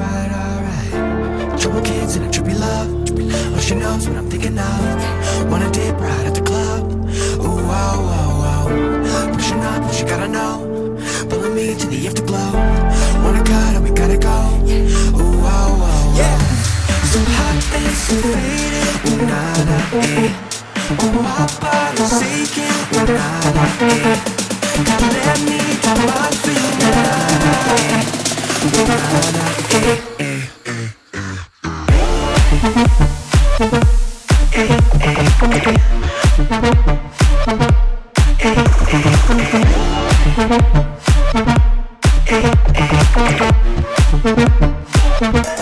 alright, alright. Trouble kids and a trippy love. Oh, she knows what I'm thinking of. Wanna dip right at the club. Ooh, oh, oh, oh. Pushing up, she gotta know. Pulling me to the afterglow. Wanna cut and we gotta go. Ooh, oh, oh, oh. Yeah. So hot and so faded. Ooh, nah, nah, eh. Ooh, oh. Thank you.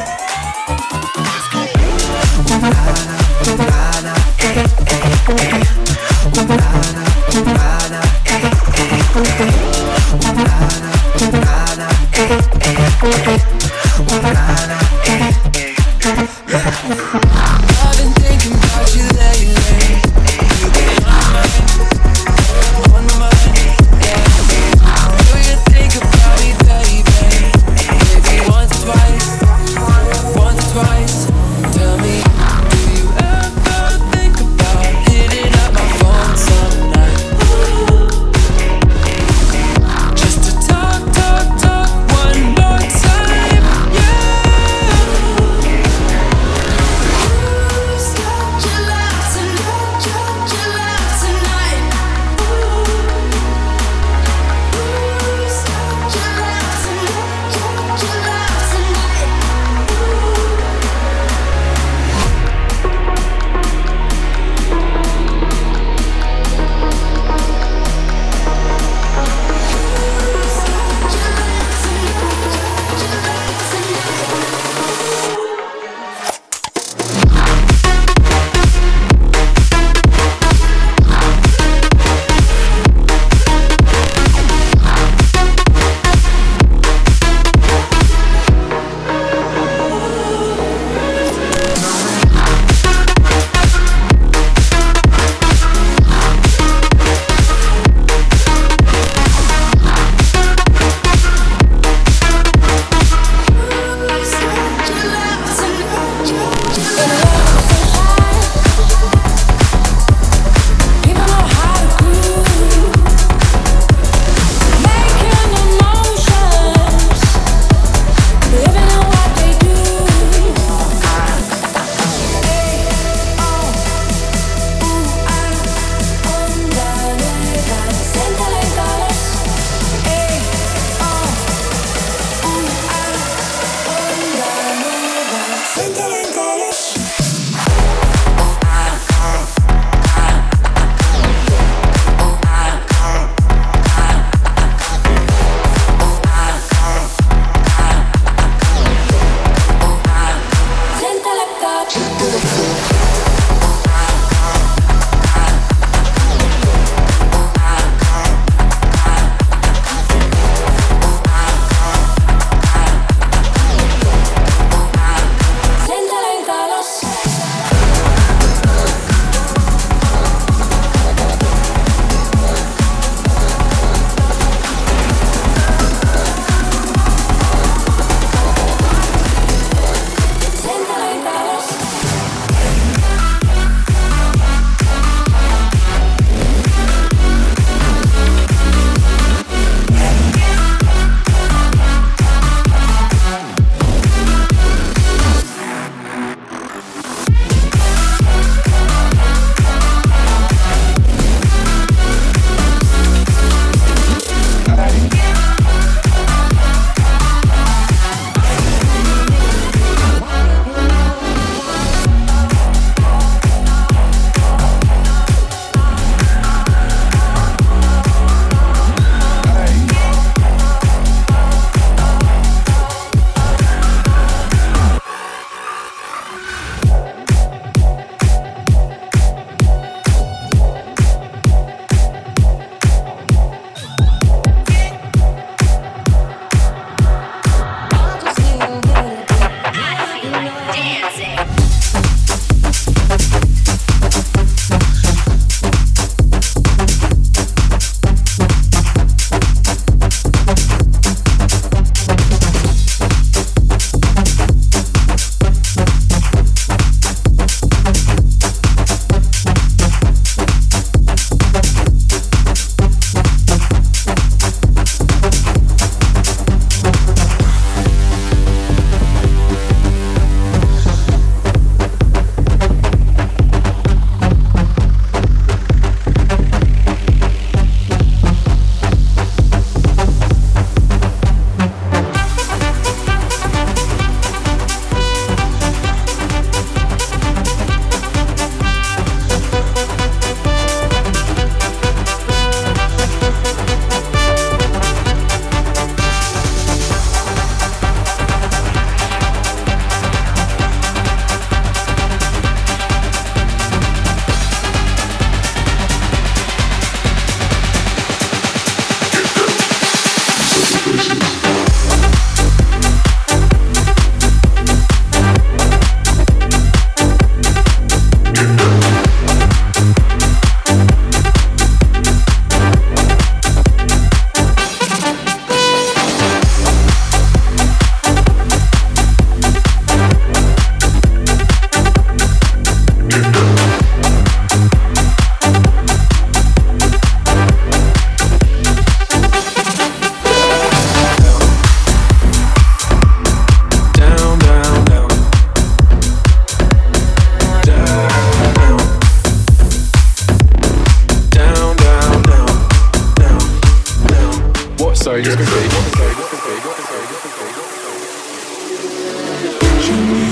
Show me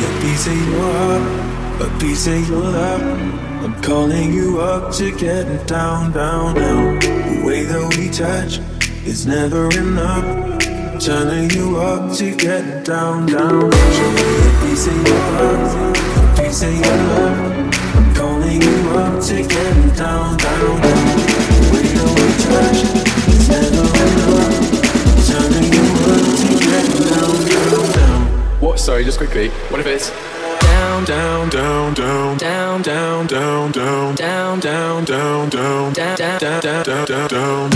a piece of a piece of your love. I'm calling you up to get down, down, down. The way that we touch is never enough. Turning you up to get down, down. Show me a piece of your a piece of your love. I'm calling you up to get down, down, down. The way that we touch. Just quickly. What if it's down, down, down, down, down, down, down, down, down, down, down, down, down, down, down, down, down,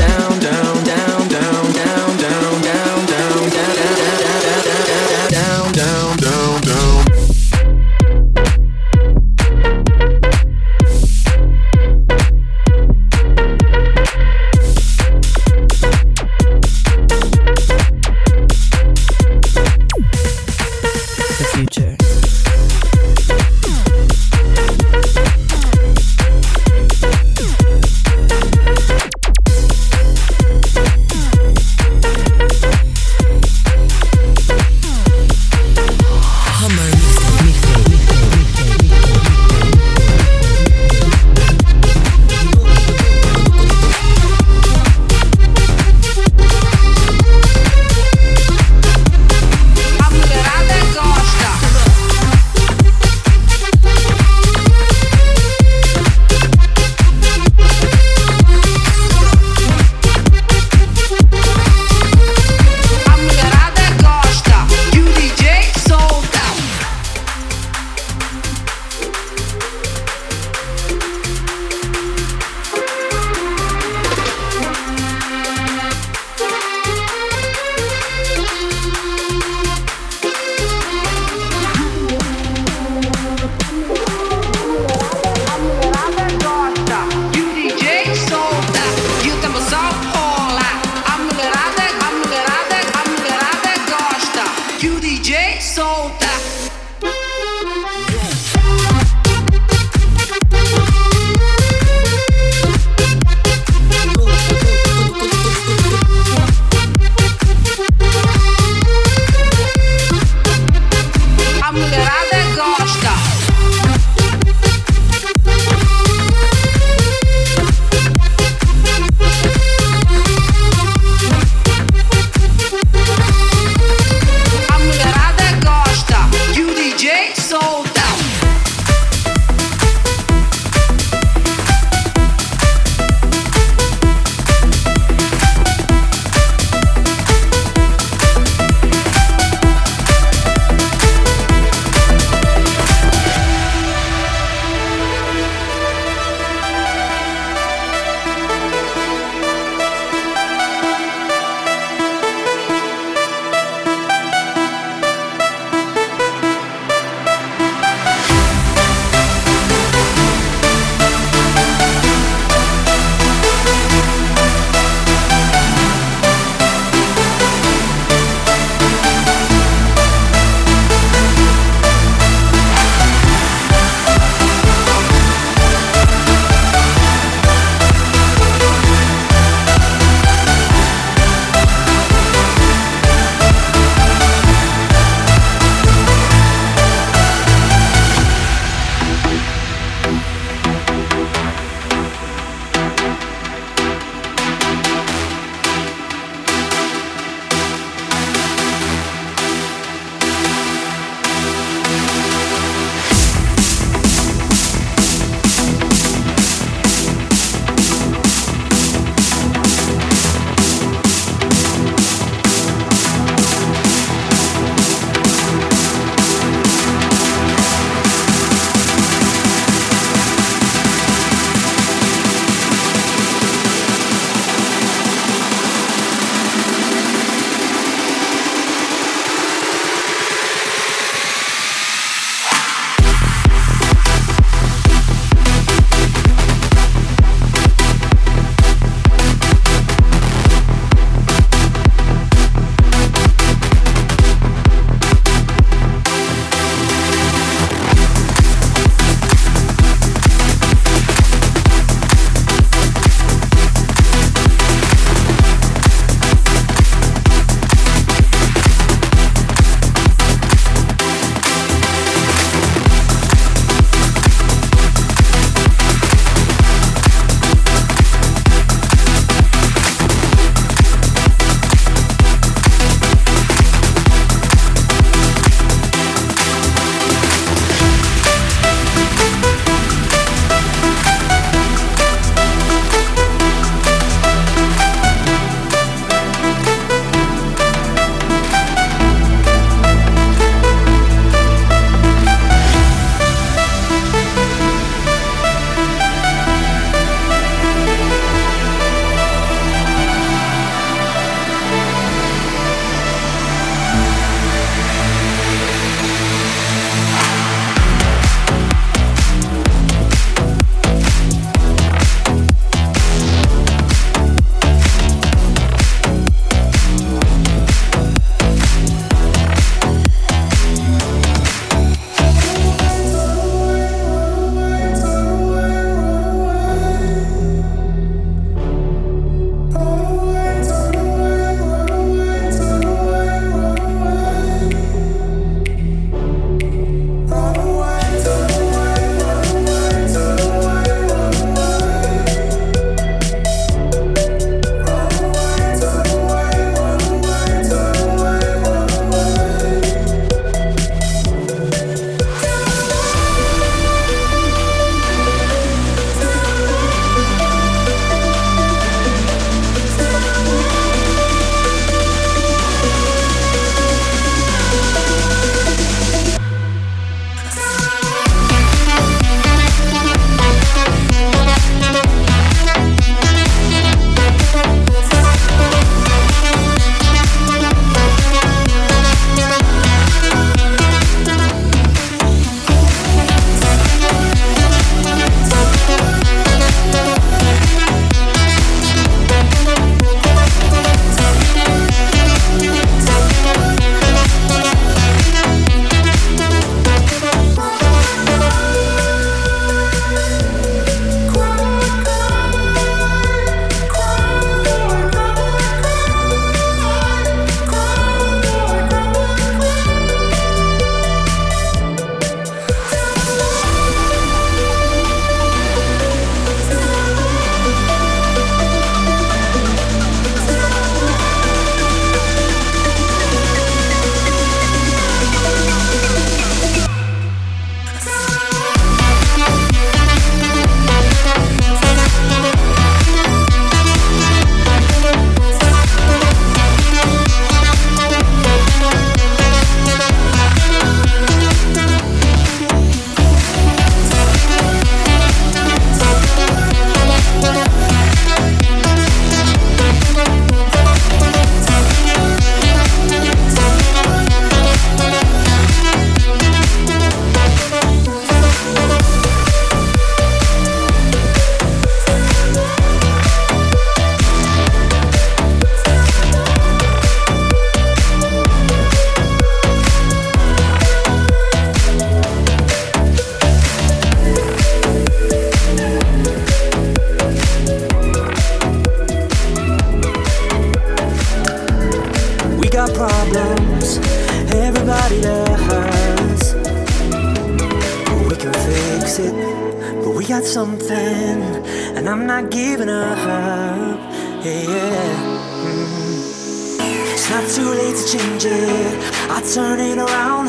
I turn it around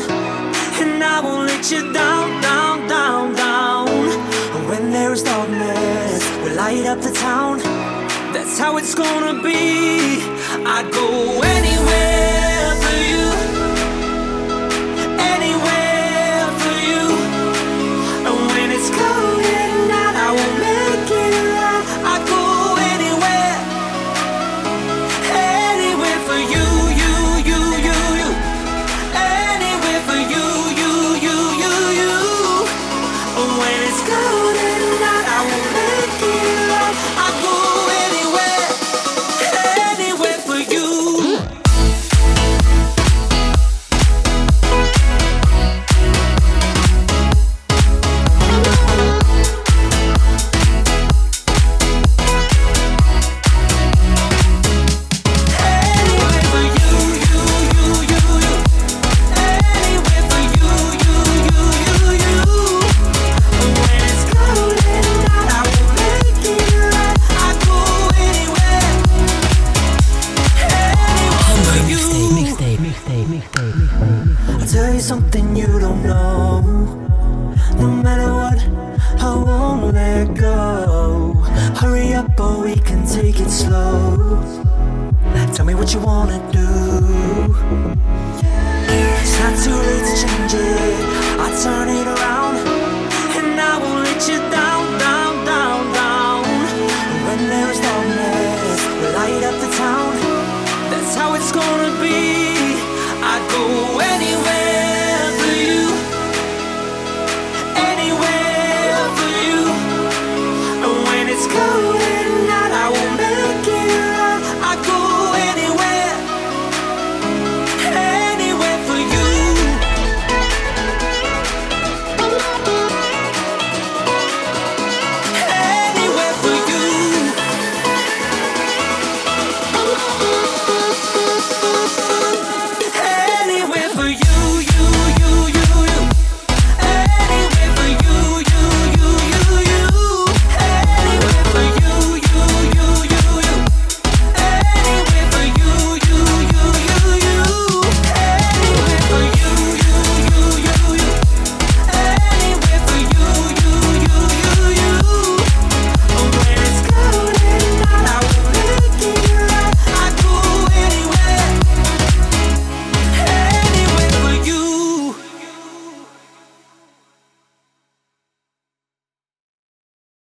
and I won't let you down, down, down, down. When there is darkness, we light up the town. That's how it's gonna be. I'd go anywhere. what you wanna do.